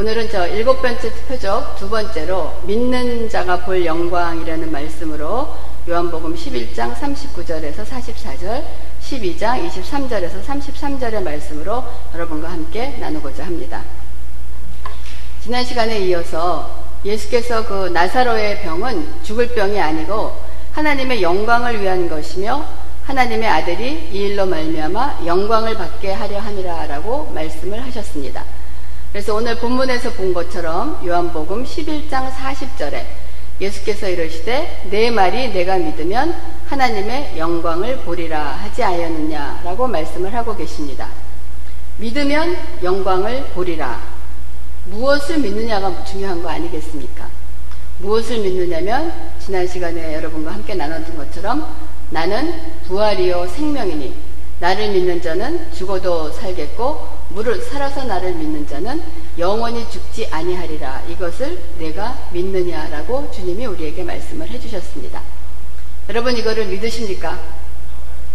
오늘은 저 일곱 번째 표적 두 번째로 믿는 자가 볼 영광이라는 말씀으로 요한복음 11장 39절에서 44절, 12장 23절에서 33절의 말씀으로 여러분과 함께 나누고자 합니다. 지난 시간에 이어서 예수께서 그 나사로의 병은 죽을 병이 아니고 하나님의 영광을 위한 것이며 하나님의 아들이 이 일로 말미암아 영광을 받게 하려 함이라라고 말씀을 하셨습니다. 그래서 오늘 본문에서 본 것처럼 요한복음 11장 40절에 예수께서 이르시되 내 말이 내가 믿으면 하나님의 영광을 보리라 하지 아니었느냐라고 말씀을 하고 계십니다. 믿으면 영광을 보리라. 무엇을 믿느냐가 중요한 거 아니겠습니까? 무엇을 믿느냐면 지난 시간에 여러분과 함께 나눴던 것처럼 나는 부활이요 생명이니 나를 믿는 자는 죽어도 살겠고 무릇 살아서 나를 믿는 자는 영원히 죽지 아니하리라 이것을 내가 믿느냐라고 주님이 우리에게 말씀을 해주셨습니다. 여러분 이거를 믿으십니까?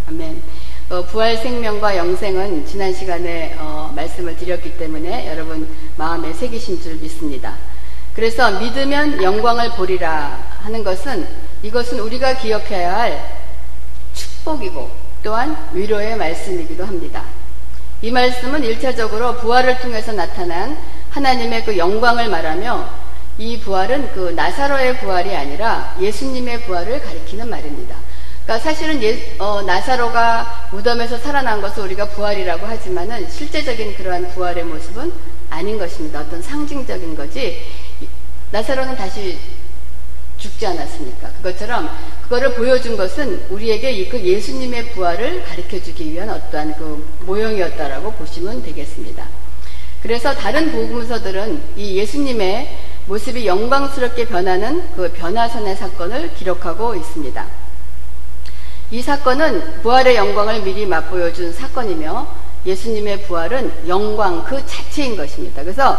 아멘. 어, 부활 생명과 영생은 지난 시간에 어, 말씀을 드렸기 때문에 여러분 마음에 새기신 줄 믿습니다. 그래서 믿으면 영광을 보리라 하는 것은 이것은 우리가 기억해야 할 축복이고 또한 위로의 말씀이기도 합니다. 이 말씀은 1차적으로 부활을 통해서 나타난 하나님의 그 영광을 말하며 이 부활은 그 나사로의 부활이 아니라 예수님의 부활을 가리키는 말입니다. 그러니까 사실은 예, 어, 나사로가 무덤에서 살아난 것을 우리가 부활이라고 하지만은 실제적인 그러한 부활의 모습은 아닌 것입니다. 어떤 상징적인 거지. 나사로는 다시 죽지 않았습니까? 그것처럼 그거를 보여준 것은 우리에게 그 예수님의 부활을 가르쳐 주기 위한 어떠한 그 모형이었다라고 보시면 되겠습니다. 그래서 다른 복음서들은 이 예수님의 모습이 영광스럽게 변하는 그 변화선의 사건을 기록하고 있습니다. 이 사건은 부활의 영광을 미리 맛보여준 사건이며 예수님의 부활은 영광 그 자체인 것입니다. 그래서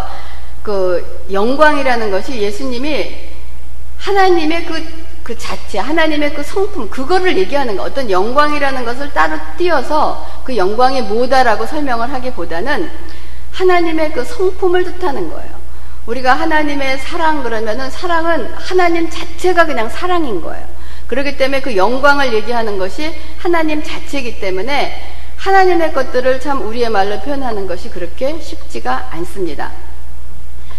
그 영광이라는 것이 예수님이 하나님의 그, 그 자체, 하나님의 그 성품, 그거를 얘기하는 거, 어떤 영광이라는 것을 따로 띄어서 그 영광이 뭐다라고 설명을 하기보다는 하나님의 그 성품을 뜻하는 거예요. 우리가 하나님의 사랑 그러면은 사랑은 하나님 자체가 그냥 사랑인 거예요. 그렇기 때문에 그 영광을 얘기하는 것이 하나님 자체이기 때문에 하나님의 것들을 참 우리의 말로 표현하는 것이 그렇게 쉽지가 않습니다.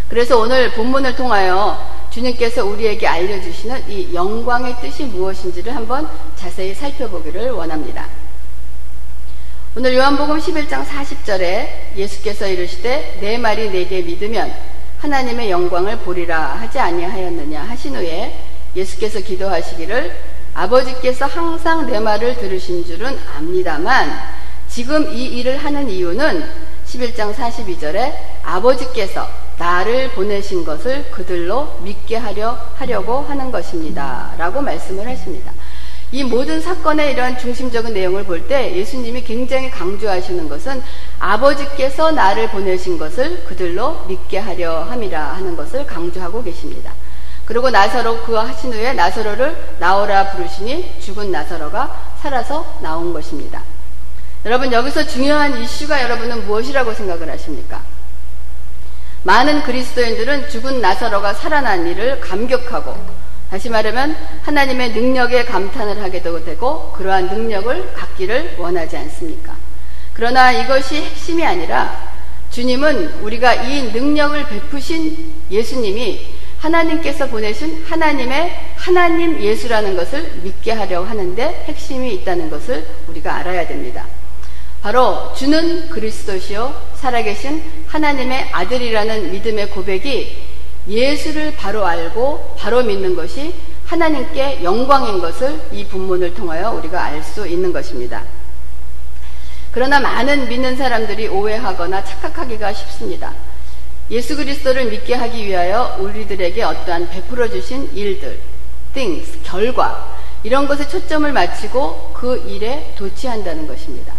그래서 오늘 본문을 통하여 주님께서 우리에게 알려주시는 이 영광의 뜻이 무엇인지를 한번 자세히 살펴보기를 원합니다. 오늘 요한복음 11장 40절에 예수께서 이르시되 내 말이 내게 믿으면 하나님의 영광을 보리라 하지 아니하였느냐 하신 후에 예수께서 기도하시기를 아버지께서 항상 내 말을 들으신 줄은 압니다만 지금 이 일을 하는 이유는 11장 42절에 아버지께서 나를 보내신 것을 그들로 믿게 하려 하려고 하는 것입니다. 라고 말씀을 하십니다. 이 모든 사건의 이러한 중심적인 내용을 볼 때 예수님이 굉장히 강조하시는 것은 아버지께서 나를 보내신 것을 그들로 믿게 하려 함이라 하는 것을 강조하고 계십니다. 그리고 나사로 그와 하신 후에 나사로를 나오라 부르시니 죽은 나사로가 살아서 나온 것입니다. 여러분 여기서 중요한 이슈가 여러분은 무엇이라고 생각을 하십니까? 많은 그리스도인들은 죽은 나사로가 살아난 일을 감격하고 다시 말하면 하나님의 능력에 감탄을 하게 되고 그러한 능력을 갖기를 원하지 않습니까? 그러나 이것이 핵심이 아니라 주님은 우리가 이 능력을 베푸신 예수님이 하나님께서 보내신 하나님의 하나님 예수라는 것을 믿게 하려고 하는데 핵심이 있다는 것을 우리가 알아야 됩니다. 바로 주는 그리스도시요 살아계신 하나님의 아들이라는 믿음의 고백이 예수를 바로 알고 바로 믿는 것이 하나님께 영광인 것을 이 본문을 통하여 우리가 알 수 있는 것입니다. 그러나 많은 믿는 사람들이 오해하거나 착각하기가 쉽습니다. 예수 그리스도를 믿게 하기 위하여 우리들에게 어떠한 베풀어 주신 일들, things, 결과 이런 것에 초점을 맞추고 그 일에 도취한다는 것입니다.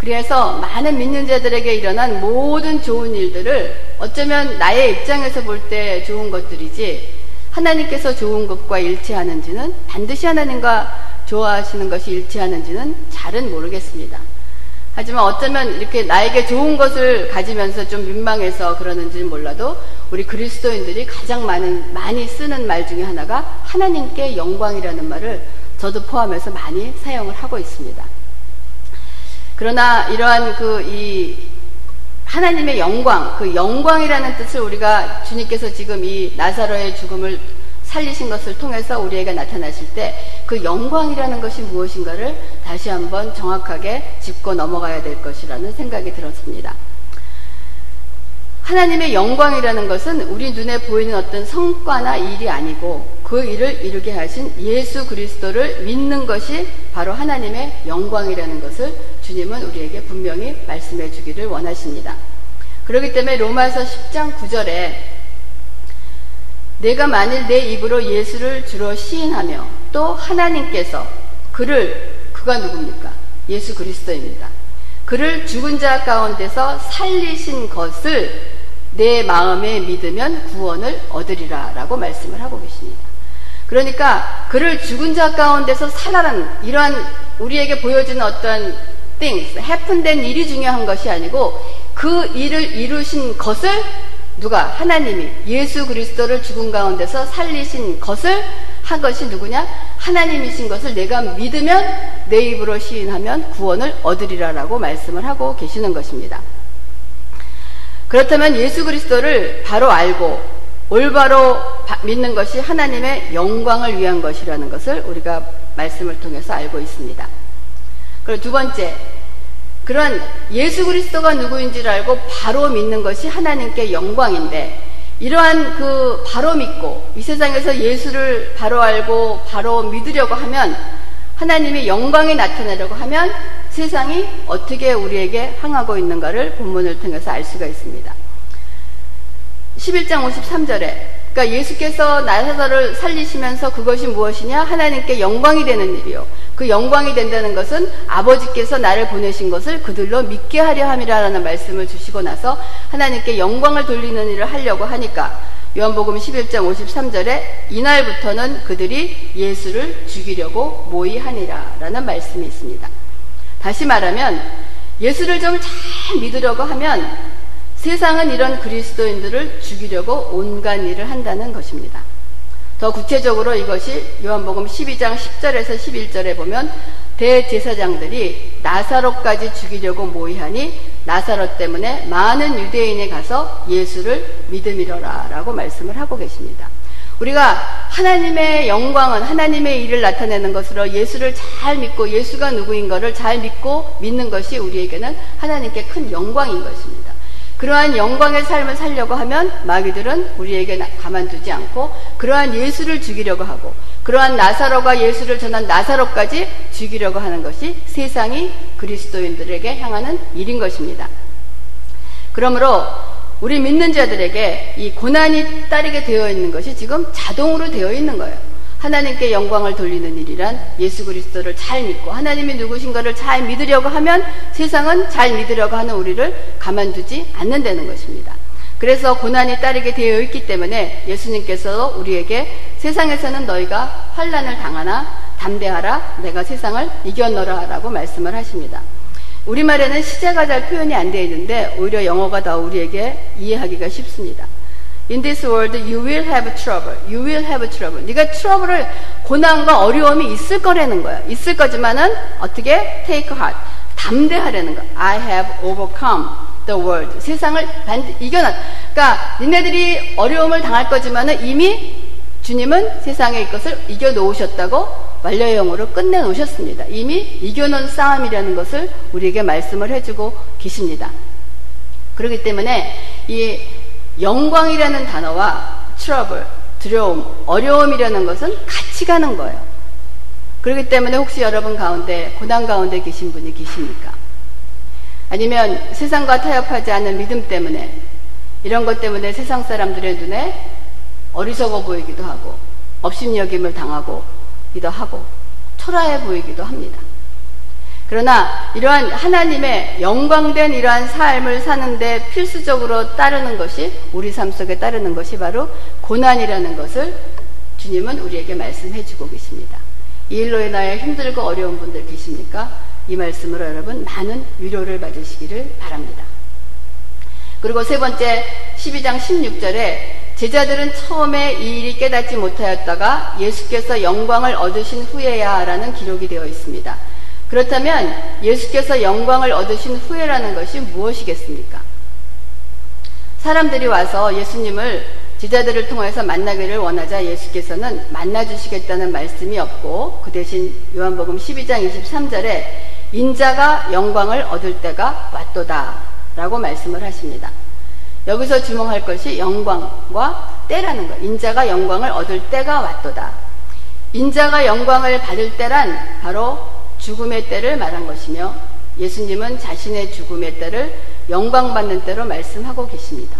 그래서 많은 믿는 자들에게 일어난 모든 좋은 일들을 어쩌면 나의 입장에서 볼 때 좋은 것들이지 하나님께서 좋은 것과 일치하는지는 반드시 하나님과 좋아하시는 것이 일치하는지는 잘은 모르겠습니다. 하지만 어쩌면 이렇게 나에게 좋은 것을 가지면서 좀 민망해서 그러는지는 몰라도 우리 그리스도인들이 가장 많은, 많이 쓰는 말 중에 하나가 하나님께 영광이라는 말을 저도 포함해서 많이 사용을 하고 있습니다. 그러나 이러한 그 이 하나님의 영광, 그 영광이라는 뜻을 우리가 주님께서 지금 이 나사로의 죽음을 살리신 것을 통해서 우리에게 나타나실 때 그 영광이라는 것이 무엇인가를 다시 한번 정확하게 짚고 넘어가야 될 것이라는 생각이 들었습니다. 하나님의 영광이라는 것은 우리 눈에 보이는 어떤 성과나 일이 아니고 그 일을 이루게 하신 예수 그리스도를 믿는 것이 바로 하나님의 영광이라는 것을 주님은 우리에게 분명히 말씀해 주기를 원하십니다. 그렇기 때문에 로마서 10장 9절에 내가 만일 내 입으로 예수를 주로 시인하며 또 하나님께서 그를 그가 누굽니까? 예수 그리스도입니다. 그를 죽은 자 가운데서 살리신 것을 내 마음에 믿으면 구원을 얻으리라 라고 말씀을 하고 계십니다. 그러니까 그를 죽은 자 가운데서 살아난 이러한 우리에게 보여지는 어떤 things, 해픈된 일이 중요한 것이 아니고 그 일을 이루신 것을 누가 하나님이 예수 그리스도를 죽은 가운데서 살리신 것을 한 것이 누구냐? 하나님이신 것을 내가 믿으면 내 입으로 시인하면 구원을 얻으리라라고 말씀을 하고 계시는 것입니다. 그렇다면 예수 그리스도를 바로 알고 올바로 믿는 것이 하나님의 영광을 위한 것이라는 것을 우리가 말씀을 통해서 알고 있습니다. 그리고 두 번째, 그런 예수 그리스도가 누구인지를 알고 바로 믿는 것이 하나님께 영광인데 이러한 그 바로 믿고 이 세상에서 예수를 바로 알고 바로 믿으려고 하면 하나님의 영광이 나타나려고 하면 세상이 어떻게 우리에게 항하고 있는가를 본문을 통해서 알 수가 있습니다. 11장 53절에 그러니까 예수께서 나사로를 살리시면서 그것이 무엇이냐? 하나님께 영광이 되는 일이요. 그 영광이 된다는 것은 아버지께서 나를 보내신 것을 그들로 믿게 하려 함이라라는 말씀을 주시고 나서 하나님께 영광을 돌리는 일을 하려고 하니까 요한복음 11장 53절에 이날부터는 그들이 예수를 죽이려고 모의하니라라는 말씀이 있습니다. 다시 말하면 예수를 좀 잘 믿으려고 하면 세상은 이런 그리스도인들을 죽이려고 온갖 일을 한다는 것입니다. 더 구체적으로 이것이 요한복음 12장 10절에서 11절에 보면 대제사장들이 나사로까지 죽이려고 모의하니 나사로 때문에 많은 유대인에 가서 예수를 믿음이러라 라고 말씀을 하고 계십니다. 우리가 하나님의 영광은 하나님의 일을 나타내는 것으로 예수를 잘 믿고 예수가 누구인 것을 잘 믿고 믿는 것이 우리에게는 하나님께 큰 영광인 것입니다. 그러한 영광의 삶을 살려고 하면 마귀들은 우리에게 가만두지 않고 그러한 예수를 죽이려고 하고 그러한 나사로가 예수를 전한 나사로까지 죽이려고 하는 것이 세상이 그리스도인들에게 향하는 일인 것입니다. 그러므로 우리 믿는 자들에게 이 고난이 따르게 되어 있는 것이 지금 자동으로 되어 있는 거예요. 하나님께 영광을 돌리는 일이란 예수 그리스도를 잘 믿고 하나님이 누구신가를 잘 믿으려고 하면 세상은 잘 믿으려고 하는 우리를 가만두지 않는다는 것입니다. 그래서 고난이 따르게 되어 있기 때문에 예수님께서 우리에게 세상에서는 너희가 환란을 당하나 담대하라 내가 세상을 이겨너라 라고 말씀을 하십니다. 우리말에는 시제가 잘 표현이 안 되어 있는데 오히려 영어가 더 우리에게 이해하기가 쉽습니다. In this world you will have trouble. You will have trouble. 네가 트러블을 고난과 어려움이 있을 거라는 거야. 있을 거지만은 어떻게 take heart. 담대하라는 거. I have overcome the world. 세상을 이겨놨. 그러니까 니네들이 어려움을 당할 거지만은 이미 주님은 세상의 것을 이겨 놓으셨다고 완료형으로 끝내 놓으셨습니다. 이미 이겨놓은 싸움이라는 것을 우리에게 말씀을 해주고 계십니다. 그렇기 때문에 이 영광이라는 단어와 트러블, 두려움, 어려움이라는 것은 같이 가는 거예요. 그렇기 때문에 혹시 여러분 가운데 고난 가운데 계신 분이 계십니까? 아니면 세상과 타협하지 않는 믿음 때문에 이런 것 때문에 세상 사람들의 눈에 어리석어 보이기도 하고 업신여김을 당하고 기도 하고 초라해 보이기도 합니다. 그러나 이러한 하나님의 영광된 이러한 삶을 사는데 필수적으로 따르는 것이 우리 삶 속에 따르는 것이 바로 고난이라는 것을 주님은 우리에게 말씀해 주고 계십니다. 이 일로 인하여 힘들고 어려운 분들 계십니까? 이 말씀으로 여러분 많은 위로를 받으시기를 바랍니다. 그리고 세 번째 12장 16절에 제자들은 처음에 이 일이 깨닫지 못하였다가 예수께서 영광을 얻으신 후에야 라는 기록이 되어 있습니다. 그렇다면 예수께서 영광을 얻으신 후에라는 것이 무엇이겠습니까? 사람들이 와서 예수님을 제자들을 통해서 만나기를 원하자 예수께서는 만나주시겠다는 말씀이 없고 그 대신 요한복음 12장 23절에 인자가 영광을 얻을 때가 왔도다 라고 말씀을 하십니다. 여기서 주목할 것이 영광과 때라는 것. 인자가 영광을 얻을 때가 왔도다. 인자가 영광을 받을 때란 바로 죽음의 때를 말한 것이며 예수님은 자신의 죽음의 때를 영광받는 때로 말씀하고 계십니다.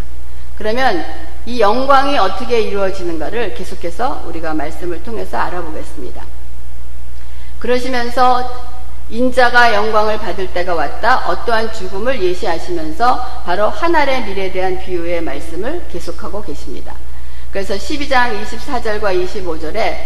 그러면 이 영광이 어떻게 이루어지는가를 계속해서 우리가 말씀을 통해서 알아보겠습니다. 그러시면서 인자가 영광을 받을 때가 왔다. 어떠한 죽음을 예시하시면서 바로 하늘의 미래에 대한 비유의 말씀을 계속하고 계십니다. 그래서 12장 24절과 25절에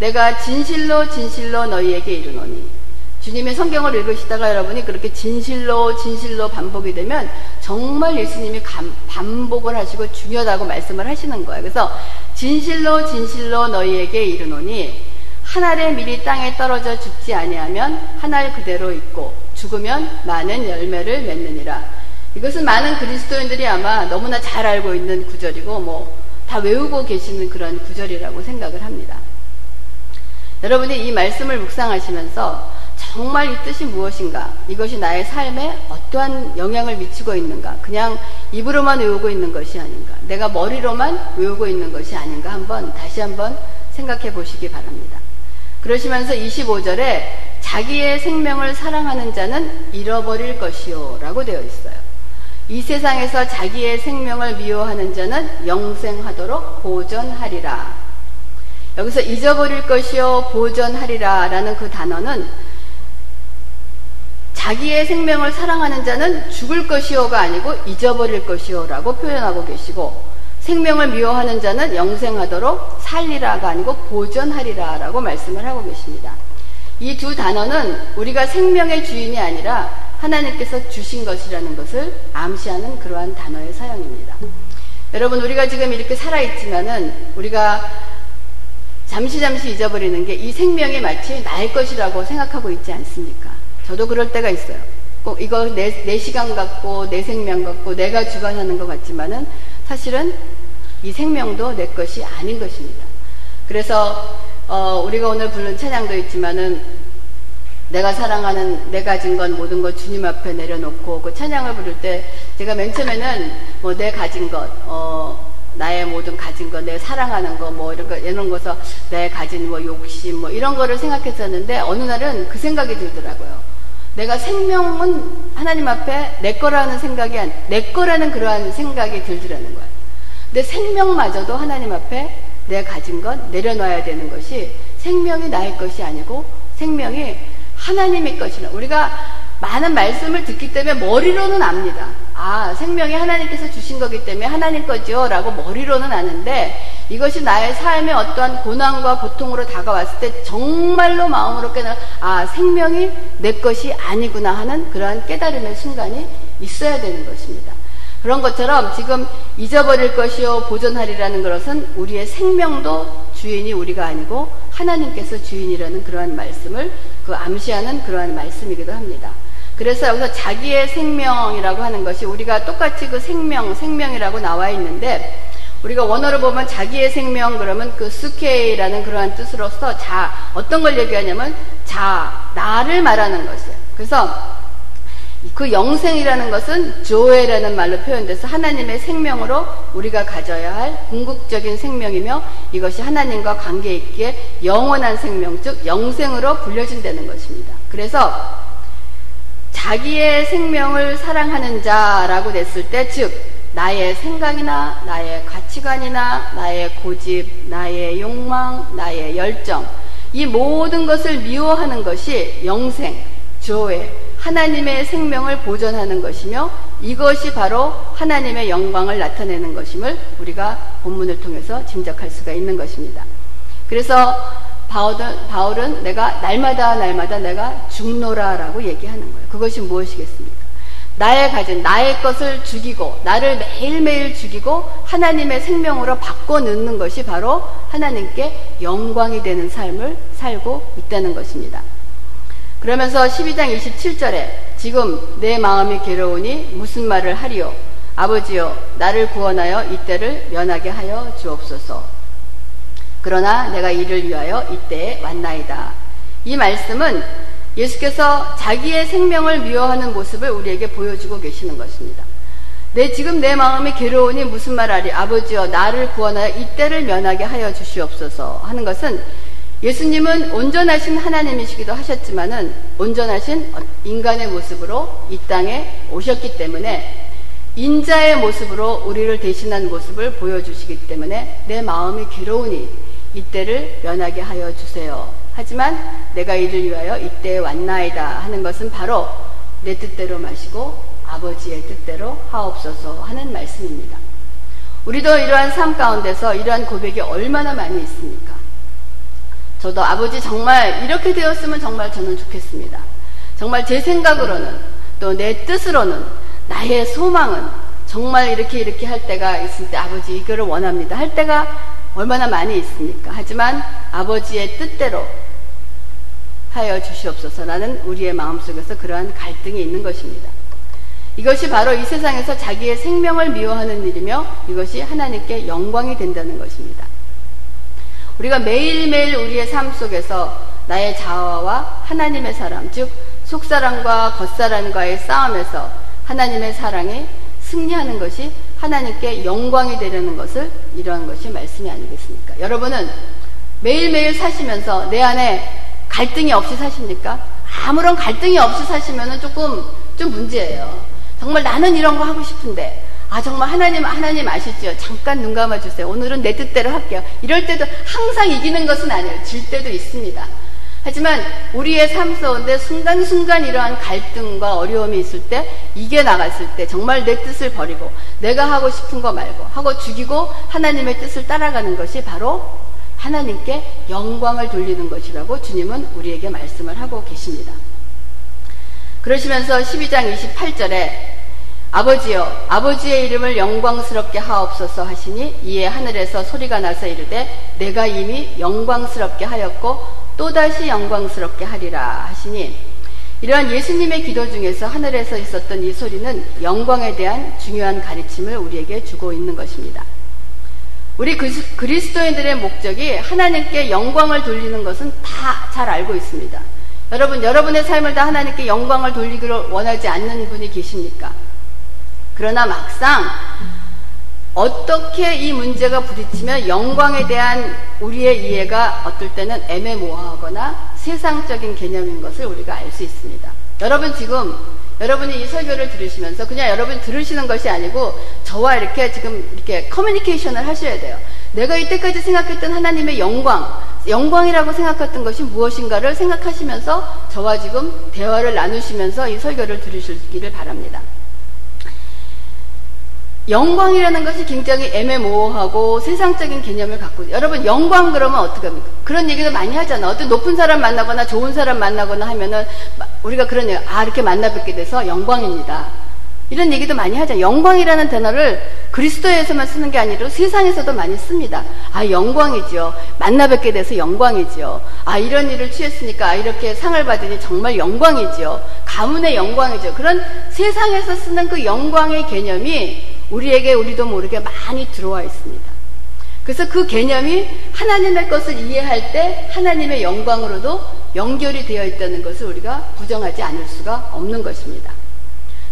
내가 진실로 진실로 너희에게 이르노니 주님의 성경을 읽으시다가 여러분이 그렇게 진실로 진실로 반복이 되면 정말 예수님이 반복을 하시고 중요하다고 말씀을 하시는 거예요. 그래서 진실로 진실로 너희에게 이르노니 한 알의 밀이 땅에 떨어져 죽지 아니하면 한 알 그대로 있고 죽으면 많은 열매를 맺느니라. 이것은 많은 그리스도인들이 아마 너무나 잘 알고 있는 구절이고 뭐 다 외우고 계시는 그런 구절이라고 생각을 합니다. 여러분이 이 말씀을 묵상하시면서 정말 이 뜻이 무엇인가? 이것이 나의 삶에 어떠한 영향을 미치고 있는가? 그냥 입으로만 외우고 있는 것이 아닌가? 내가 머리로만 외우고 있는 것이 아닌가? 한번 다시 한번 생각해 보시기 바랍니다. 그러시면서 25절에 자기의 생명을 사랑하는 자는 잃어버릴 것이요 라고 되어 있어요. 이 세상에서 자기의 생명을 미워하는 자는 영생하도록 보존하리라. 여기서 잊어버릴 것이요 보존하리라 라는 그 단어는 자기의 생명을 사랑하는 자는 죽을 것이요가 아니고 잊어버릴 것이요라고 표현하고 계시고 생명을 미워하는 자는 영생하도록 살리라가 아니고 보존하리라라고 말씀을 하고 계십니다. 이 두 단어는 우리가 생명의 주인이 아니라 하나님께서 주신 것이라는 것을 암시하는 그러한 단어의 사용입니다. 여러분 우리가 지금 이렇게 살아 있지만은 우리가 잠시 잠시 잊어버리는 게 이 생명이 마치 나의 것이라고 생각하고 있지 않습니까? 저도 그럴 때가 있어요. 꼭 이거 내, 내 시간 같고 내 생명 같고 내가 주관하는 것 같지만은 사실은 이 생명도 내 것이 아닌 것입니다. 그래서 어, 우리가 오늘 부른 찬양도 있지만은 내가 사랑하는 내 가진 건 모든 것 주님 앞에 내려놓고 그 찬양을 부를 때 제가 맨 처음에는 뭐 내 가진 것, 어, 나의 모든 가진 것, 내 사랑하는 거, 뭐 이런 거, 이런 거서 내 가진 뭐 욕심, 뭐 이런 거를 생각했었는데 어느 날은 그 생각이 들더라고요. 내가 생명은 하나님 앞에 내 거라는 생각이 안, 내 거라는 그러한 생각이 들더라는 거예요. 내 생명마저도 하나님 앞에 내가 가진 것 내려놔야 되는 것이 생명이 나의 것이 아니고 생명이 하나님의 것이라. 우리가 많은 말씀을 듣기 때문에 머리로는 압니다. 아, 생명이 하나님께서 주신 거기 때문에 하나님 거죠. 라고 머리로는 아는데 이것이 나의 삶의 어떠한 고난과 고통으로 다가왔을 때 정말로 마음으로 깨달아, 아, 생명이 내 것이 아니구나 하는 그러한 깨달음의 순간이 있어야 되는 것입니다. 그런 것처럼 지금 잊어버릴 것이요 보존하리라는 것은 우리의 생명도 주인이 우리가 아니고 하나님께서 주인이라는 그러한 말씀을 그 암시하는 그러한 말씀이기도 합니다. 그래서 여기서 자기의 생명이라고 하는 것이 우리가 똑같이 그 생명, 생명이라고 나와 있는데 우리가 원어를 보면 자기의 생명 그러면 그 스케이라는 그러한 뜻으로서 자, 어떤 걸 얘기하냐면 자, 나를 말하는 것이에요. 그래서 그 영생이라는 것은 조에라는 말로 표현돼서 하나님의 생명으로 우리가 가져야 할 궁극적인 생명이며 이것이 하나님과 관계 있기에 영원한 생명, 즉 영생으로 불려진다는 것입니다. 그래서 자기의 생명을 사랑하는 자라고 냈을 때, 즉 나의 생각이나 나의 가치관이나 나의 고집, 나의 욕망, 나의 열정 이 모든 것을 미워하는 것이 영생, 조회, 하나님의 생명을 보존하는 것이며 이것이 바로 하나님의 영광을 나타내는 것임을 우리가 본문을 통해서 짐작할 수가 있는 것입니다. 그래서 바울은, 바울은 내가 날마다 날마다 내가 죽노라라고 얘기하는 거예요. 그것이 무엇이겠습니까? 나의 가진 나의 것을 죽이고 나를 매일매일 죽이고 하나님의 생명으로 바꿔 넣는 것이 바로 하나님께 영광이 되는 삶을 살고 있다는 것입니다. 그러면서 12장 27절에 지금 내 마음이 괴로우니 무슨 말을 하리요 아버지여 나를 구원하여 이때를 면하게 하여 주옵소서. 그러나 내가 이를 위하여 이때에 왔나이다. 이 말씀은 예수께서 자기의 생명을 미워하는 모습을 우리에게 보여주고 계시는 것입니다. 내 지금 내 마음이 괴로우니 무슨 말하리 아버지여 나를 구원하여 이때를 면하게 하여 주시옵소서 하는 것은 예수님은 온전하신 하나님이시기도 하셨지만은 온전하신 인간의 모습으로 이 땅에 오셨기 때문에 인자의 모습으로 우리를 대신한 모습을 보여주시기 때문에 내 마음이 괴로우니 이때를 면하게 하여 주세요. 하지만 내가 이를 위하여 이때에 왔나이다 하는 것은 바로 내 뜻대로 마시고 아버지의 뜻대로 하옵소서 하는 말씀입니다. 우리도 이러한 삶 가운데서 이러한 고백이 얼마나 많이 있습니까? 저도 아버지 정말 이렇게 되었으면 정말 저는 좋겠습니다. 정말 제 생각으로는 또 내 뜻으로는 나의 소망은 정말 이렇게 이렇게 할 때가 있을 때 아버지 이거를 원합니다. 할 때가 얼마나 많이 있습니까? 하지만 아버지의 뜻대로 하여 주시옵소서라는 우리의 마음속에서 그러한 갈등이 있는 것입니다. 이것이 바로 이 세상에서 자기의 생명을 미워하는 일이며 이것이 하나님께 영광이 된다는 것입니다. 우리가 매일매일 우리의 삶 속에서 나의 자아와 하나님의 사람, 즉 속사람과 겉사람과의 싸움에서 하나님의 사랑에 승리하는 것이 하나님께 영광이 되려는 것을 이러한 것이 말씀이 아니겠습니까? 여러분은 매일매일 사시면서 내 안에 갈등이 없이 사십니까? 아무런 갈등이 없이 사시면 조금 좀 문제예요. 정말 나는 이런 거 하고 싶은데 아 정말 하나님 하나님 아시죠? 잠깐 눈 감아 주세요. 오늘은 내 뜻대로 할게요. 이럴 때도 항상 이기는 것은 아니에요. 질 때도 있습니다. 하지만 우리의 삶 가운데 순간순간 이러한 갈등과 어려움이 있을 때 이게 나갔을 때 정말 내 뜻을 버리고 내가 하고 싶은 거 말고 하고 죽이고 하나님의 뜻을 따라가는 것이 바로 하나님께 영광을 돌리는 것이라고 주님은 우리에게 말씀을 하고 계십니다. 그러시면서 12장 28절에 아버지여 아버지의 이름을 영광스럽게 하옵소서 하시니 이에 하늘에서 소리가 나서 이르되 내가 이미 영광스럽게 하였고 또다시 영광스럽게 하리라 하시니 이러한 예수님의 기도 중에서 하늘에서 있었던 이 소리는 영광에 대한 중요한 가르침을 우리에게 주고 있는 것입니다. 우리 그리스도인들의 목적이 하나님께 영광을 돌리는 것은 다 잘 알고 있습니다. 여러분, 여러분의 삶을 다 하나님께 영광을 돌리기를 원하지 않는 분이 계십니까? 그러나 막상 어떻게 이 문제가 부딪히면 영광에 대한 우리의 이해가 어떨 때는 애매모호하거나 세상적인 개념인 것을 우리가 알 수 있습니다. 여러분 지금 여러분이 이 설교를 들으시면서 그냥 여러분 들으시는 것이 아니고 저와 이렇게 지금 이렇게 커뮤니케이션을 하셔야 돼요. 내가 이때까지 생각했던 하나님의 영광, 영광이라고 생각했던 것이 무엇인가를 생각하시면서 저와 지금 대화를 나누시면서 이 설교를 들으시기를 바랍니다. 영광이라는 것이 굉장히 애매모호하고 세상적인 개념을 갖고 여러분 영광 그러면 어떻게 합니까? 그런 얘기도 많이 하잖아. 어떤 높은 사람 만나거나 좋은 사람 만나거나 하면은 우리가 그런 얘기, 아 이렇게 만나 뵙게 돼서 영광입니다. 이런 얘기도 많이 하죠. 영광이라는 단어를 그리스도에서만 쓰는 게 아니라 세상에서도 많이 씁니다. 아, 영광이죠. 만나 뵙게 돼서 영광이죠. 아, 이런 일을 취했으니까 아, 이렇게 상을 받으니 정말 영광이죠. 가문의 영광이죠. 그런 세상에서 쓰는 그 영광의 개념이 우리에게 우리도 모르게 많이 들어와 있습니다. 그래서 그 개념이 하나님의 것을 이해할 때 하나님의 영광으로도 연결이 되어 있다는 것을 우리가 부정하지 않을 수가 없는 것입니다.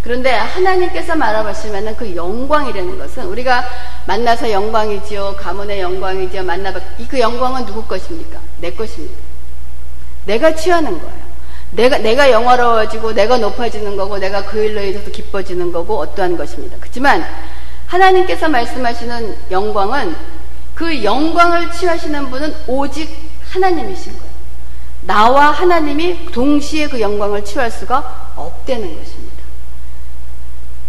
그런데 하나님께서 말하시면 그 영광이라는 것은 우리가 만나서 영광이지요, 가문의 영광이지요, 만나봐. 그 영광은 누구 것입니까? 내 것입니다. 내가 취하는 거예요. 내가, 내가 영화로워지고 내가 높아지는 거고 내가 그 일로 인해서 기뻐지는 거고 어떠한 것입니다. 그렇지만 하나님께서 말씀하시는 영광은 그 영광을 취하시는 분은 오직 하나님이신 거예요. 나와 하나님이 동시에 그 영광을 취할 수가 없다는 것입니다.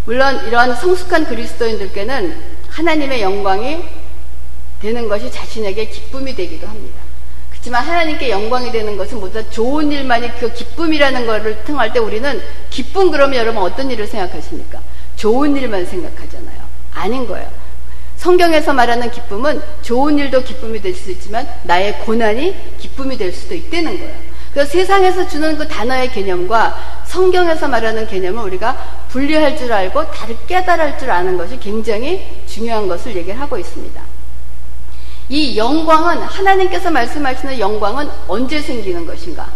물론 이러한 성숙한 그리스도인들께는 하나님의 영광이 되는 것이 자신에게 기쁨이 되기도 합니다. 하지만 하나님께 영광이 되는 것은 모두 다 좋은 일만이 그 기쁨이라는 것을 통할 때 우리는 기쁨 그러면 여러분 어떤 일을 생각하십니까? 좋은 일만 생각하잖아요. 아닌 거예요. 성경에서 말하는 기쁨은 좋은 일도 기쁨이 될 수 있지만 나의 고난이 기쁨이 될 수도 있다는 거예요. 그래서 세상에서 주는 그 단어의 개념과 성경에서 말하는 개념을 우리가 분리할 줄 알고 다르게 깨달을 줄 아는 것이 굉장히 중요한 것을 얘기를 하고 있습니다. 이 영광은 하나님께서 말씀하시는 영광은 언제 생기는 것인가?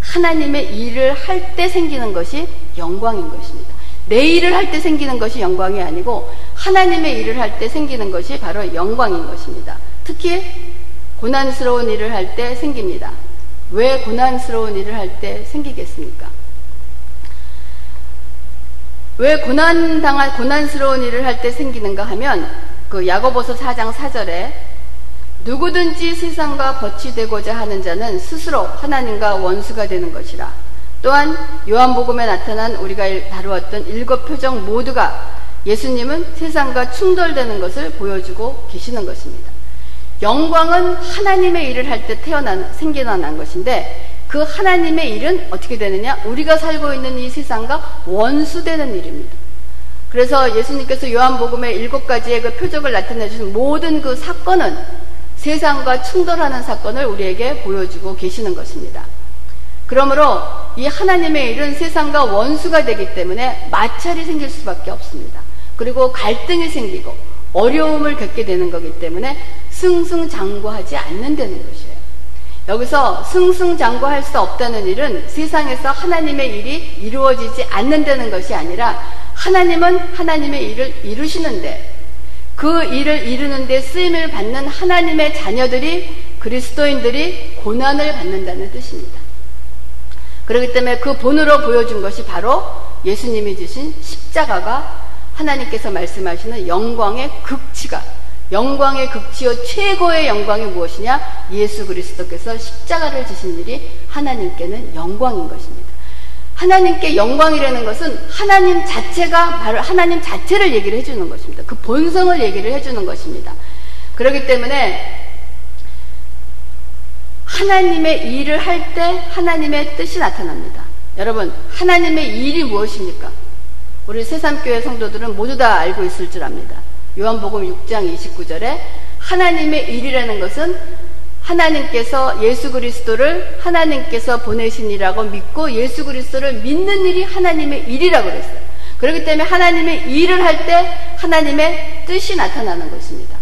하나님의 일을 할 때 생기는 것이 영광인 것입니다. 내 일을 할 때 생기는 것이 영광이 아니고 하나님의 일을 할 때 생기는 것이 바로 영광인 것입니다. 특히 고난스러운 일을 할 때 생깁니다. 왜 고난스러운 일을 할 때 생기겠습니까? 왜 고난당한 고난스러운 일을 할 때 생기는가 하면 그 야고보서 4장 4절에 누구든지 세상과 벗이 되고자 하는 자는 스스로 하나님과 원수가 되는 것이라. 또한 요한복음에 나타난 우리가 다루었던 일곱 표정 모두가 예수님은 세상과 충돌되는 것을 보여주고 계시는 것입니다. 영광은 하나님의 일을 할 때 태어난 생겨난 것인데 그 하나님의 일은 어떻게 되느냐? 우리가 살고 있는 이 세상과 원수되는 일입니다. 그래서 예수님께서 요한복음의 일곱 가지의 그 표적을 나타내 주신 모든 그 사건은 세상과 충돌하는 사건을 우리에게 보여주고 계시는 것입니다. 그러므로 이 하나님의 일은 세상과 원수가 되기 때문에 마찰이 생길 수밖에 없습니다. 그리고 갈등이 생기고 어려움을 겪게 되는 거기 때문에 승승장구하지 않는다는 것이에요. 여기서 승승장구할 수 없다는 일은 세상에서 하나님의 일이 이루어지지 않는다는 것이 아니라 하나님은 하나님의 일을 이루시는데 그 일을 이루는데 쓰임을 받는 하나님의 자녀들이 그리스도인들이 고난을 받는다는 뜻입니다. 그렇기 때문에 그 본으로 보여준 것이 바로 예수님이 주신 십자가가 하나님께서 말씀하시는 영광의 극치가 영광의 극치요 최고의 영광이 무엇이냐? 예수 그리스도께서 십자가를 지신 일이 하나님께는 영광인 것입니다. 하나님께 영광이라는 것은 하나님 자체가 바로 하나님 자체를 얘기를 해주는 것입니다. 그 본성을 얘기를 해주는 것입니다. 그렇기 때문에 하나님의 일을 할 때 하나님의 뜻이 나타납니다. 여러분, 하나님의 일이 무엇입니까? 우리 새삼교회 성도들은 모두 다 알고 있을 줄 압니다. 요한복음 6장 29절에 하나님의 일이라는 것은 하나님께서 예수 그리스도를 하나님께서 보내신이라고 믿고 예수 그리스도를 믿는 일이 하나님의 일이라고 그랬어요. 그렇기 때문에 하나님의 일을 할 때 하나님의 뜻이 나타나는 것입니다.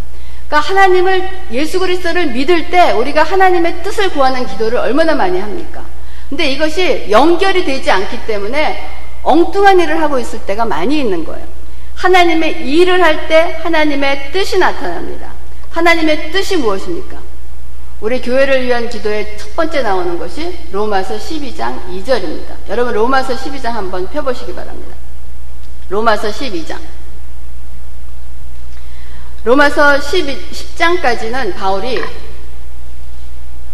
그러니까 하나님을 예수 그리스도를 믿을 때 우리가 하나님의 뜻을 구하는 기도를 얼마나 많이 합니까? 근데 이것이 연결이 되지 않기 때문에 엉뚱한 일을 하고 있을 때가 많이 있는 거예요. 하나님의 일을 할 때 하나님의 뜻이 나타납니다. 하나님의 뜻이 무엇입니까? 우리 교회를 위한 기도의 첫 번째 나오는 것이 로마서 12장 2절입니다. 여러분 로마서 12장 한번 펴보시기 바랍니다. 로마서 12장. 로마서 12, 10장까지는 바울이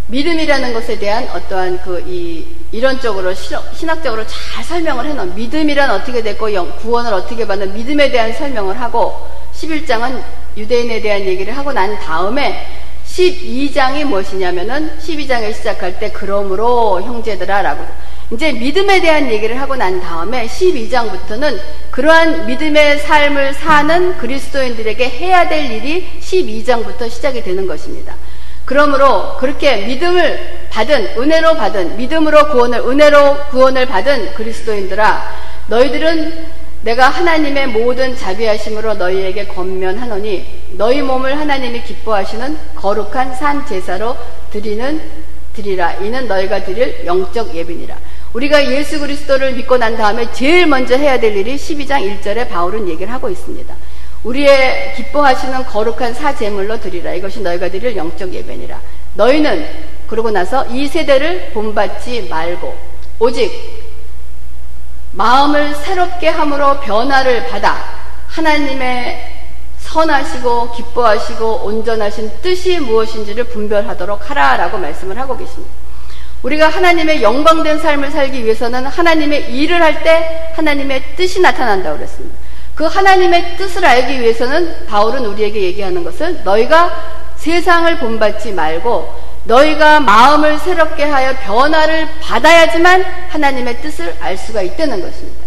믿음이라는 것에 대한 어떠한 그 이 이론적으로 신학적으로 잘 설명을 해놓은 믿음이란 어떻게 됐고 구원을 어떻게 받는 믿음에 대한 설명을 하고 11장은 유대인에 대한 얘기를 하고 난 다음에 12장이 무엇이냐면은 12장에 시작할 때 그러므로 형제들아라고 이제 믿음에 대한 얘기를 하고 난 다음에 12장부터는 그러한 믿음의 삶을 사는 그리스도인들에게 해야 될 일이 12장부터 시작이 되는 것입니다. 그러므로 그렇게 믿음을 받은 은혜로 받은 믿음으로 구원을 은혜로 구원을 받은 그리스도인들아 너희들은 내가 하나님의 모든 자비하심으로 너희에게 권면하노니 너희 몸을 하나님이 기뻐하시는 거룩한 산 제사로 드리는 드리라 이는 너희가 드릴 영적 예비니라 우리가 예수 그리스도를 믿고 난 다음에 제일 먼저 해야 될 일이 12장 1절에 바울은 얘기를 하고 있습니다. 우리의 기뻐하시는 거룩한 사제물로 드리라. 이것이 너희가 드릴 영적 예배니라. 너희는 그러고 나서 이 세대를 본받지 말고 오직 마음을 새롭게 함으로 변화를 받아 하나님의 선하시고 기뻐하시고 온전하신 뜻이 무엇인지를 분별하도록 하라라고 말씀을 하고 계십니다. 우리가 하나님의 영광된 삶을 살기 위해서는 하나님의 일을 할 때 하나님의 뜻이 나타난다고 그랬습니다. 그 하나님의 뜻을 알기 위해서는 바울은 우리에게 얘기하는 것은 너희가 세상을 본받지 말고 너희가 마음을 새롭게 하여 변화를 받아야지만 하나님의 뜻을 알 수가 있다는 것입니다.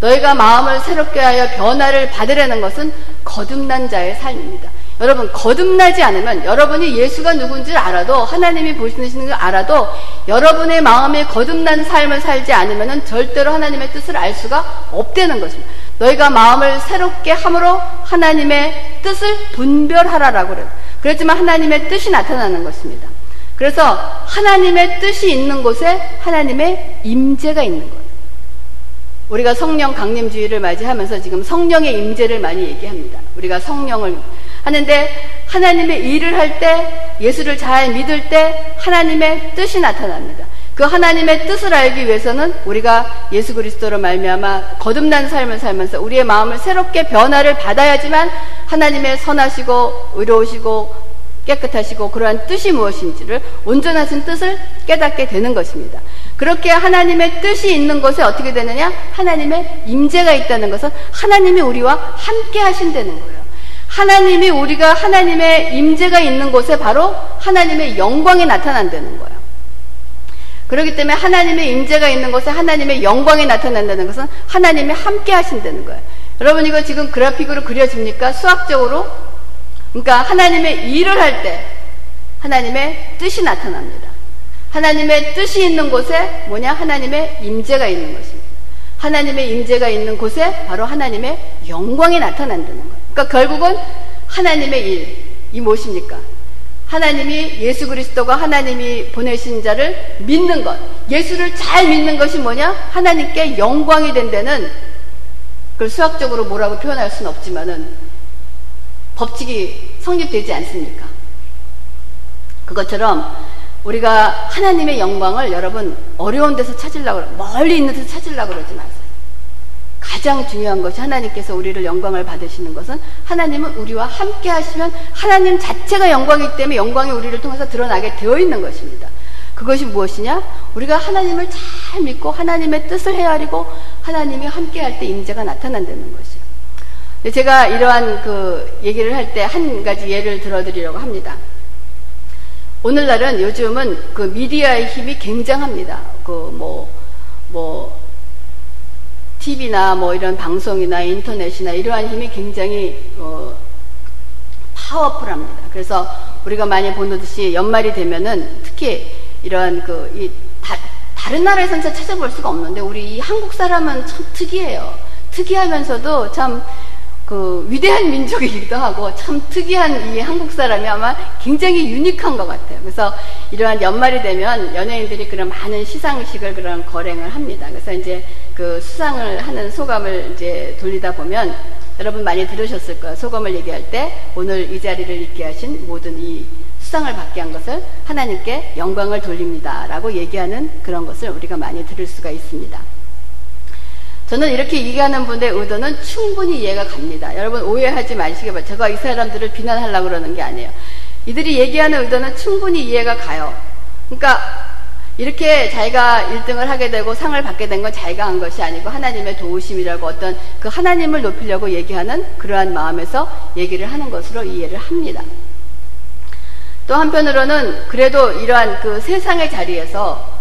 너희가 마음을 새롭게 하여 변화를 받으려는 것은 거듭난 자의 삶입니다. 여러분 거듭나지 않으면 여러분이 예수가 누군지 알아도 하나님이 보시는 걸 알아도 여러분의 마음에 거듭난 삶을 살지 않으면 절대로 하나님의 뜻을 알 수가 없다는 것입니다. 너희가 마음을 새롭게 함으로 하나님의 뜻을 분별하라라고 그래요. 그렇지만 하나님의 뜻이 나타나는 것입니다. 그래서 하나님의 뜻이 있는 곳에 하나님의 임재가 있는 거예요. 우리가 성령 강림주의를 맞이하면서 지금 성령의 임재를 많이 얘기합니다. 우리가 성령을 하는데 하나님의 일을 할 때 예수를 잘 믿을 때 하나님의 뜻이 나타납니다. 그 하나님의 뜻을 알기 위해서는 우리가 예수 그리스도로 말미암아 거듭난 삶을 살면서 우리의 마음을 새롭게 변화를 받아야지만 하나님의 선하시고 의로우시고 깨끗하시고 그러한 뜻이 무엇인지를 온전하신 뜻을 깨닫게 되는 것입니다. 그렇게 하나님의 뜻이 있는 곳에 어떻게 되느냐? 하나님의 임재가 있다는 것은 하나님이 우리와 함께 하신다는 거예요. 하나님이 우리가 하나님의 임재가 있는 곳에 바로 하나님의 영광이 나타난다는 거예요. 그렇기 때문에 하나님의 임재가 있는 곳에 하나님의 영광이 나타난다는 것은 하나님이 함께 하신다는 거예요. 여러분 이거 지금 그래픽으로 그려집니까? 수학적으로? 그러니까 하나님의 일을 할 때 하나님의 뜻이 나타납니다. 하나님의 뜻이 있는 곳에 뭐냐? 하나님의 임재가 있는 것입니다. 하나님의 임재가 있는 곳에 바로 하나님의 영광이 나타난다는 거예요. 그러니까 결국은 하나님의 일, 이 무엇입니까? 하나님이 예수 그리스도가 하나님이 보내신 자를 믿는 것, 예수를 잘 믿는 것이 뭐냐? 하나님께 영광이 된다는 그걸 수학적으로 뭐라고 표현할 수는 없지만은 법칙이 성립되지 않습니까? 그것처럼 우리가 하나님의 영광을 여러분 어려운 데서 찾으려고 멀리 있는 데서 찾으려고 그러지 마세요. 가장 중요한 것이 하나님께서 우리를 영광을 받으시는 것은 하나님은 우리와 함께 하시면 하나님 자체가 영광이기 때문에 영광이 우리를 통해서 드러나게 되어 있는 것입니다. 그것이 무엇이냐? 우리가 하나님을 잘 믿고 하나님의 뜻을 헤아리고 하나님이 함께 할 때 임재가 나타난다는 것이요. 제가 이러한 그 얘기를 할 때 한 가지 예를 들어드리려고 합니다. 오늘날은 요즘은 그 미디어의 힘이 굉장합니다. 그 뭐, 뭐, TV나 뭐 이런 방송이나 인터넷이나 이러한 힘이 굉장히 어, 파워풀합니다. 그래서 우리가 많이 보듯이 연말이 되면은 특히 이러한 그 이, 다, 다른 나라에서는 잘 찾아볼 수가 없는데 우리 이 한국 사람은 참 특이해요. 특이하면서도 참 그 위대한 민족이기도 하고 참 특이한 이 한국 사람이 아마 굉장히 유니크한 것 같아요. 그래서 이러한 연말이 되면 연예인들이 그런 많은 시상식을 그런 거행을 합니다. 그래서 이제 그 수상을 하는 소감을 이제 돌리다 보면 여러분 많이 들으셨을 거예요. 소감을 얘기할 때 오늘 이 자리를 있게 하신 모든 이 수상을 받게 한 것을 하나님께 영광을 돌립니다 라고 얘기하는 그런 것을 우리가 많이 들을 수가 있습니다. 저는 이렇게 얘기하는 분의 의도는 충분히 이해가 갑니다. 여러분 오해하지 마시기 바랍니다. 제가 이 사람들을 비난하려고 그러는 게 아니에요. 이들이 얘기하는 의도는 충분히 이해가 가요. 그러니까 이렇게 자기가 1등을 하게 되고 상을 받게 된 건 자기가 한 것이 아니고 하나님의 도우심이라고 어떤 그 하나님을 높이려고 얘기하는 그러한 마음에서 얘기를 하는 것으로 이해를 합니다. 또 한편으로는 그래도 이러한 그 세상의 자리에서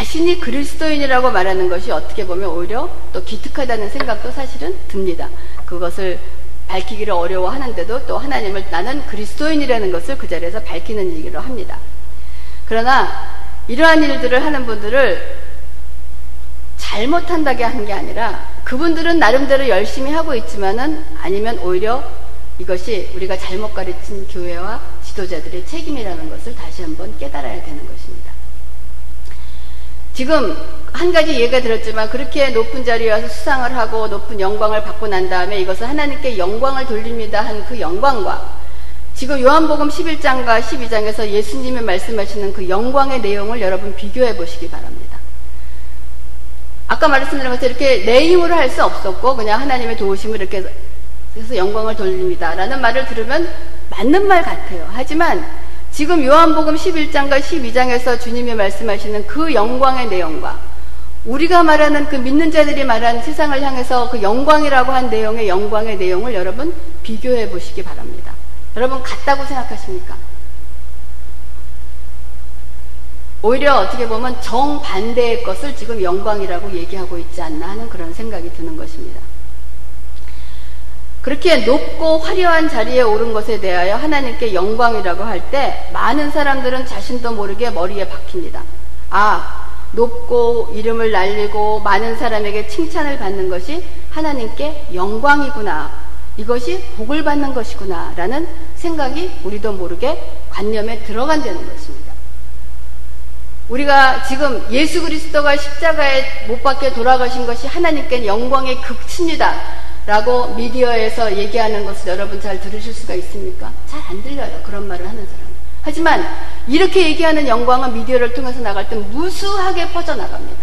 자신이 그리스도인이라고 말하는 것이 어떻게 보면 오히려 또 기특하다는 생각도 사실은 듭니다. 그것을 밝히기를 어려워하는데도 또 하나님을 나는 그리스도인이라는 것을 그 자리에서 밝히는 얘기로 합니다. 그러나 이러한 일들을 하는 분들을 잘못한다게 하는 게 아니라 그분들은 나름대로 열심히 하고 있지만은 아니면 오히려 이것이 우리가 잘못 가르친 교회와 지도자들의 책임이라는 것을 다시 한번 깨달아야 되는 것입니다. 지금 한 가지 예가 들었지만 그렇게 높은 자리에 와서 수상을 하고 높은 영광을 받고 난 다음에 이것을 하나님께 영광을 돌립니다 한 그 영광과 지금 요한복음 11장과 12장에서 예수님이 말씀하시는 그 영광의 내용을 여러분 비교해 보시기 바랍니다. 아까 말씀드린 것처럼 이렇게 내 힘으로 할 수 없었고 그냥 하나님의 도우심을 이렇게 해서 영광을 돌립니다. 라는 말을 들으면 맞는 말 같아요. 하지만 지금 요한복음 11장과 12장에서 주님이 말씀하시는 그 영광의 내용과 우리가 말하는 그 믿는 자들이 말하는 세상을 향해서 그 영광이라고 한 내용의 영광의 내용을 여러분 비교해 보시기 바랍니다. 여러분 같다고 생각하십니까? 오히려 어떻게 보면 정반대의 것을 지금 영광이라고 얘기하고 있지 않나 하는 그런 생각이 드는 것입니다. 그렇게 높고 화려한 자리에 오른 것에 대하여 하나님께 영광이라고 할 때 많은 사람들은 자신도 모르게 머리에 박힙니다. 아, 높고 이름을 날리고 많은 사람에게 칭찬을 받는 것이 하나님께 영광이구나. 이것이 복을 받는 것이구나. 라는 생각이 우리도 모르게 관념에 들어간다는 것입니다. 우리가 지금 예수 그리스도가 십자가에 못 박혀 돌아가신 것이 하나님께 영광의 극치입니다. 라고 미디어에서 얘기하는 것을 여러분 잘 들으실 수가 있습니까? 잘 안 들려요. 그런 말을 하는 사람. 하지만 이렇게 얘기하는 영광은 미디어를 통해서 나갈 때 무수하게 퍼져나갑니다.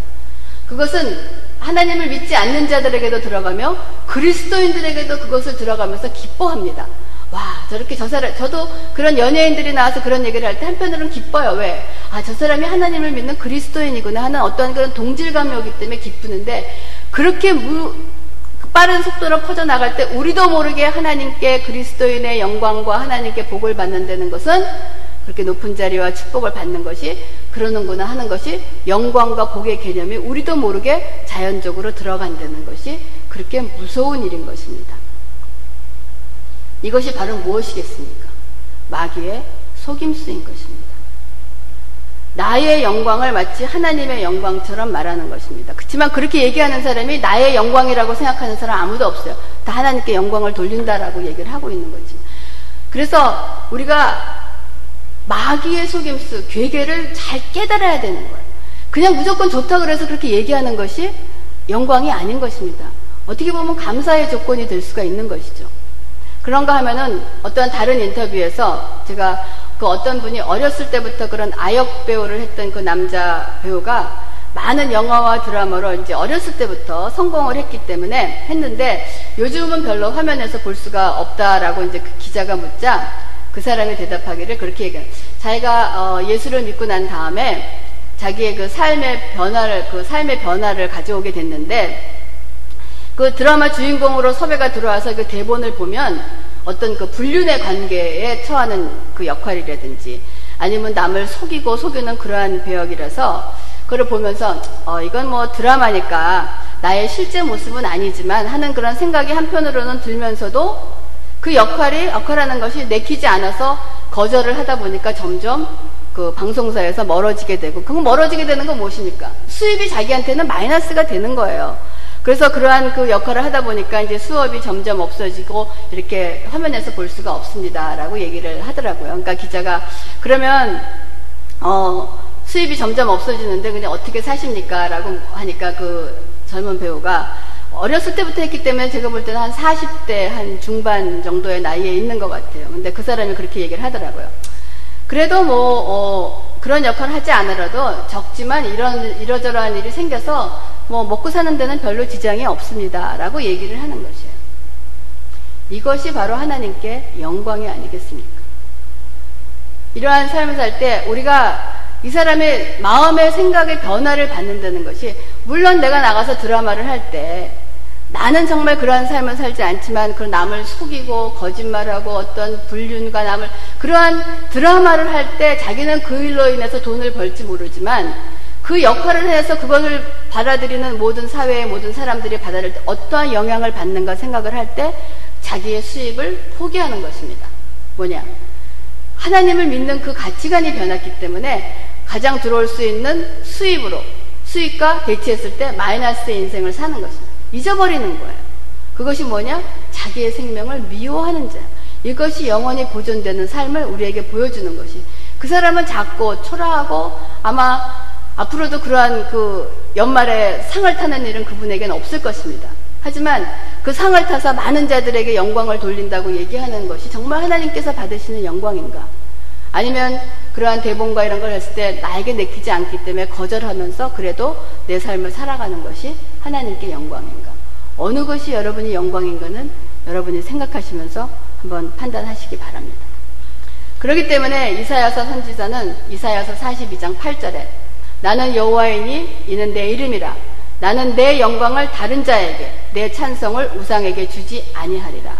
그것은 하나님을 믿지 않는 자들에게도 들어가며 그리스도인들에게도 그것을 들어가면서 기뻐합니다. 와, 저렇게 저 사람, 저도 그런 연예인들이 나와서 그런 얘기를 할 때 한편으로는 기뻐요. 왜? 아, 저 사람이 하나님을 믿는 그리스도인이구나 하는 어떠한 그런 동질감이 오기 때문에 기쁘는데 그렇게 무, 빠른 속도로 퍼져나갈 때 우리도 모르게 하나님께 그리스도인의 영광과 하나님께 복을 받는다는 것은 그렇게 높은 자리와 축복을 받는 것이 그러는구나 하는 것이 영광과 복의 개념이 우리도 모르게 자연적으로 들어간다는 것이 그렇게 무서운 일인 것입니다. 이것이 바로 무엇이겠습니까? 마귀의 속임수인 것입니다. 나의 영광을 마치 하나님의 영광처럼 말하는 것입니다. 그렇지만 그렇게 얘기하는 사람이 나의 영광이라고 생각하는 사람 아무도 없어요. 다 하나님께 영광을 돌린다라고 얘기를 하고 있는 거지. 그래서 우리가 마귀의 속임수, 괴계를 잘 깨달아야 되는 거예요. 그냥 무조건 좋다 그래서 그렇게 얘기하는 것이 영광이 아닌 것입니다. 어떻게 보면 감사의 조건이 될 수가 있는 것이죠. 그런가 하면은 어떤 다른 인터뷰에서 제가 그 어떤 분이 어렸을 때부터 그런 아역 배우를 했던 그 남자 배우가 많은 영화와 드라마로 이제 어렸을 때부터 성공을 했기 때문에 했는데 요즘은 별로 화면에서 볼 수가 없다라고 이제 그 기자가 묻자 그 사람이 대답하기를 그렇게 얘기해요. 자기가 어, 예수를 믿고 난 다음에 자기의 그 삶의 변화를 그 삶의 변화를 가져오게 됐는데 그 드라마 주인공으로 섭외가 들어와서 그 대본을 보면 어떤 그 불륜의 관계에 처하는 그 역할이라든지 아니면 남을 속이고 속이는 그러한 배역이라서 그걸 보면서 어 이건 뭐 드라마니까 나의 실제 모습은 아니지만 하는 그런 생각이 한편으로는 들면서도 그 역할이 역할하는 것이 내키지 않아서 거절을 하다 보니까 점점 그 방송사에서 멀어지게 되고 그럼 멀어지게 되는 건 무엇입니까? 수입이 자기한테는 마이너스가 되는 거예요. 그래서 그러한 그 역할을 하다 보니까 이제 수업이 점점 없어지고 이렇게 화면에서 볼 수가 없습니다라고 얘기를 하더라고요. 그러니까 기자가 그러면 어 수입이 점점 없어지는데 그냥 어떻게 사십니까?라고 하니까 그 젊은 배우가 어렸을 때부터 했기 때문에 제가 볼 때는 한 40대 한 중반 정도의 나이에 있는 것 같아요. 근데 그 사람이 그렇게 얘기를 하더라고요. 그래도 뭐, 어, 그런 역할을 하지 않으라도 적지만 이런, 이러저러한 일이 생겨서 뭐 먹고 사는 데는 별로 지장이 없습니다. 라고 얘기를 하는 것이에요. 이것이 바로 하나님께 영광이 아니겠습니까? 이러한 삶을 살 때 우리가 이 사람의 마음의 생각의 변화를 받는다는 것이 물론 내가 나가서 드라마를 할 때 나는 정말 그러한 삶을 살지 않지만 그 남을 속이고 거짓말하고 어떤 불륜과 남을 그러한 드라마를 할 때 자기는 그 일로 인해서 돈을 벌지 모르지만 그 역할을 해서 그것을 받아들이는 모든 사회의 모든 사람들이 받아들일 때 어떠한 영향을 받는가 생각을 할 때 자기의 수입을 포기하는 것입니다. 뭐냐? 하나님을 믿는 그 가치관이 변했기 때문에 가장 들어올 수 있는 수입으로 수입과 대치했을 때 마이너스의 인생을 사는 것입니다. 잊어버리는 거예요. 그것이 뭐냐? 자기의 생명을 미워하는 자. 이것이 영원히 보존되는 삶을 우리에게 보여주는 것이. 그 사람은 작고 초라하고 아마 앞으로도 그러한 그 연말에 상을 타는 일은 그분에게는 없을 것입니다. 하지만 그 상을 타서 많은 자들에게 영광을 돌린다고 얘기하는 것이 정말 하나님께서 받으시는 영광인가? 아니면 그러한 대본과 이런 걸 했을 때 나에게 내키지 않기 때문에 거절하면서 그래도 내 삶을 살아가는 것이 하나님께 영광인가? 어느 것이 여러분이 영광인가는 여러분이 생각하시면서 한번 판단하시기 바랍니다. 그렇기 때문에 이사야서 선지자는 이사야서 42장 8절에 나는 여호와이니 이는 내 이름이라 나는 내 영광을 다른 자에게 내 찬성을 우상에게 주지 아니하리라.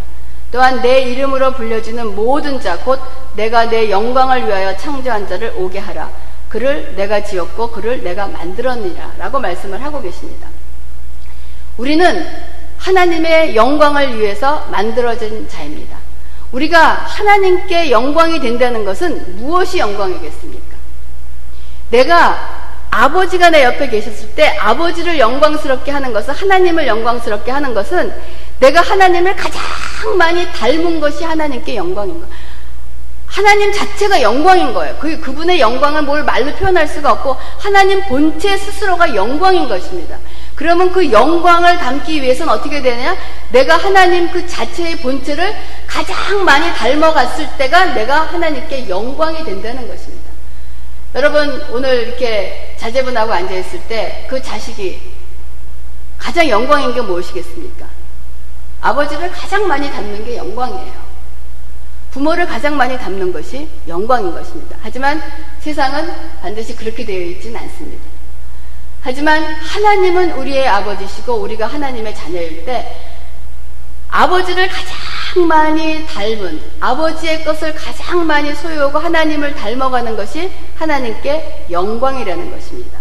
또한 내 이름으로 불려지는 모든 자, 곧 내가 내 영광을 위하여 창조한 자를 오게 하라. 그를 내가 지었고 그를 내가 만들었느니라 라고 말씀을 하고 계십니다. 우리는 하나님의 영광을 위해서 만들어진 자입니다. 우리가 하나님께 영광이 된다는 것은 무엇이 영광이겠습니까? 내가 아버지가 내 옆에 계셨을 때 아버지를 영광스럽게 하는 것은 하나님을 영광스럽게 하는 것은 내가 하나님을 가장 많이 닮은 것이 하나님께 영광인 거예요. 하나님 자체가 영광인 거예요. 그, 그분의 영광을 뭘 말로 표현할 수가 없고 하나님 본체 스스로가 영광인 것입니다. 그러면 그 영광을 담기 위해서는 어떻게 되느냐? 내가 하나님 그 자체의 본체를 가장 많이 닮아갔을 때가 내가 하나님께 영광이 된다는 것입니다. 여러분, 오늘 이렇게 자제분하고 앉아있을 때 그 자식이 가장 영광인 게 무엇이겠습니까? 아버지를 가장 많이 닮는 게 영광이에요. 부모를 가장 많이 닮는 것이 영광인 것입니다. 하지만 세상은 반드시 그렇게 되어 있지는 않습니다. 하지만 하나님은 우리의 아버지시고 우리가 하나님의 자녀일 때 아버지를 가장 많이 닮은 아버지의 것을 가장 많이 소유하고 하나님을 닮아가는 것이 하나님께 영광이라는 것입니다.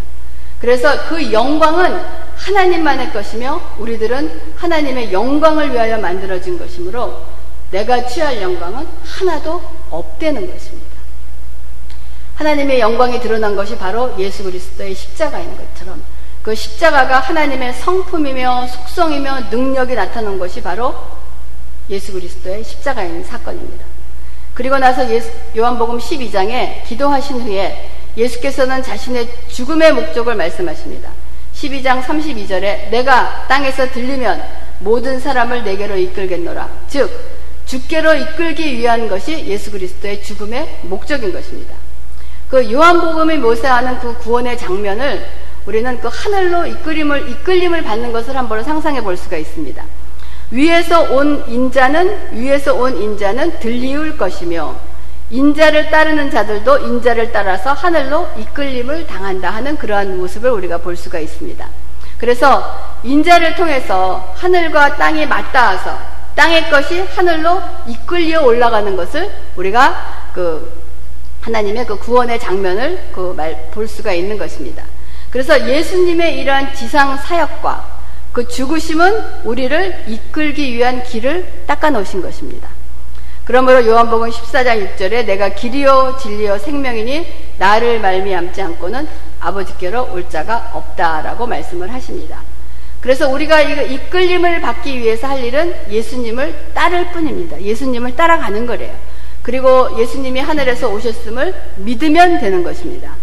그래서 그 영광은 하나님만의 것이며 우리들은 하나님의 영광을 위하여 만들어진 것이므로 내가 취할 영광은 하나도 없다는 것입니다. 하나님의 영광이 드러난 것이 바로 예수 그리스도의 십자가인 것처럼 그 십자가가 하나님의 성품이며 속성이며 능력이 나타난 것이 바로 예수 그리스도의 십자가인 사건입니다. 그리고 나서 예수, 요한복음 12장에 기도하신 후에 예수께서는 자신의 죽음의 목적을 말씀하십니다. 12장 32절에 내가 땅에서 들리면 모든 사람을 내게로 이끌겠노라. 즉, 주께로 이끌기 위한 것이 예수 그리스도의 죽음의 목적인 것입니다. 그 요한복음이 묘사하는 그 구원의 장면을 우리는 그 하늘로 이끌림을 이끌림을 받는 것을 한번 상상해 볼 수가 있습니다. 위에서 온 인자는 위에서 온 인자는 들리울 것이며 인자를 따르는 자들도 인자를 따라서 하늘로 이끌림을 당한다 하는 그러한 모습을 우리가 볼 수가 있습니다. 그래서 인자를 통해서 하늘과 땅이 맞닿아서 땅의 것이 하늘로 이끌려 올라가는 것을 우리가 그 하나님의 그 구원의 장면을 그말볼 수가 있는 것입니다. 그래서 예수님의 이러한 지상 사역과 그 죽으심은 우리를 이끌기 위한 길을 닦아 놓으신 것입니다. 그러므로 요한복음 14장 6절에 내가 길이요 진리요 생명이니 나를 말미암지 않고는 아버지께로 올 자가 없다라고 말씀을 하십니다. 그래서 우리가 이끌림을 받기 위해서 할 일은 예수님을 따를 뿐입니다. 예수님을 따라가는 거래요. 그리고 예수님이 하늘에서 오셨음을 믿으면 되는 것입니다.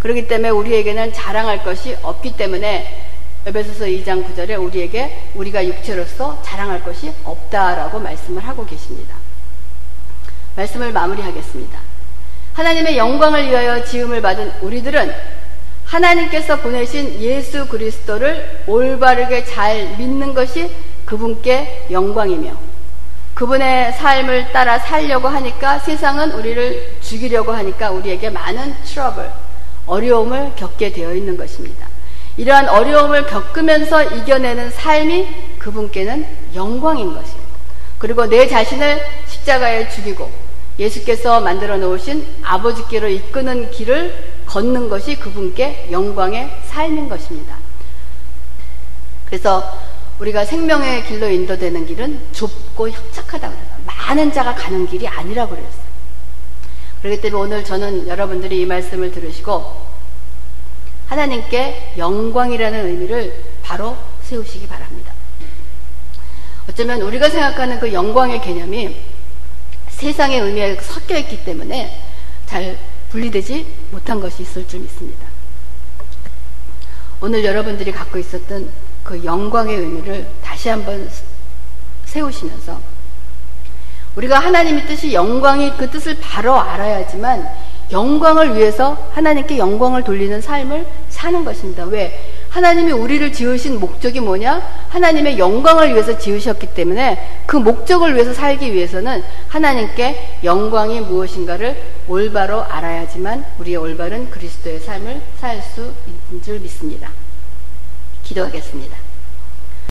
그렇기 때문에 우리에게는 자랑할 것이 없기 때문에 에베소서 2장 9절에 우리에게 우리가 육체로서 자랑할 것이 없다라고 말씀을 하고 계십니다. 말씀을 마무리하겠습니다. 하나님의 영광을 위하여 지음을 받은 우리들은 하나님께서 보내신 예수 그리스도를 올바르게 잘 믿는 것이 그분께 영광이며 그분의 삶을 따라 살려고 하니까 세상은 우리를 죽이려고 하니까 우리에게 많은 트러블, 어려움을 겪게 되어 있는 것입니다. 이러한 어려움을 겪으면서 이겨내는 삶이 그분께는 영광인 것이에요. 그리고 내 자신을 십자가에 죽이고 예수께서 만들어 놓으신 아버지께로 이끄는 길을 걷는 것이 그분께 영광의 삶인 것입니다. 그래서 우리가 생명의 길로 인도되는 길은 좁고 협착하다고 그래요. 많은 자가 가는 길이 아니라고 그랬어요. 그렇기 때문에 오늘 저는 여러분들이 이 말씀을 들으시고 하나님께 영광이라는 의미를 바로 세우시기 바랍니다. 어쩌면 우리가 생각하는 그 영광의 개념이 세상의 의미에 섞여 있기 때문에 잘 분리되지 못한 것이 있을 줄 믿습니다. 오늘 여러분들이 갖고 있었던 그 영광의 의미를 다시 한번 세우시면서 우리가 하나님의 뜻이 영광이 그 뜻을 바로 알아야지만 영광을 위해서 하나님께 영광을 돌리는 삶을 사는 것입니다. 왜? 하나님이 우리를 지으신 목적이 뭐냐? 하나님의 영광을 위해서 지으셨기 때문에 그 목적을 위해서 살기 위해서는 하나님께 영광이 무엇인가를 올바로 알아야지만 우리의 올바른 그리스도의 삶을 살 수 있는 줄 믿습니다. 기도하겠습니다.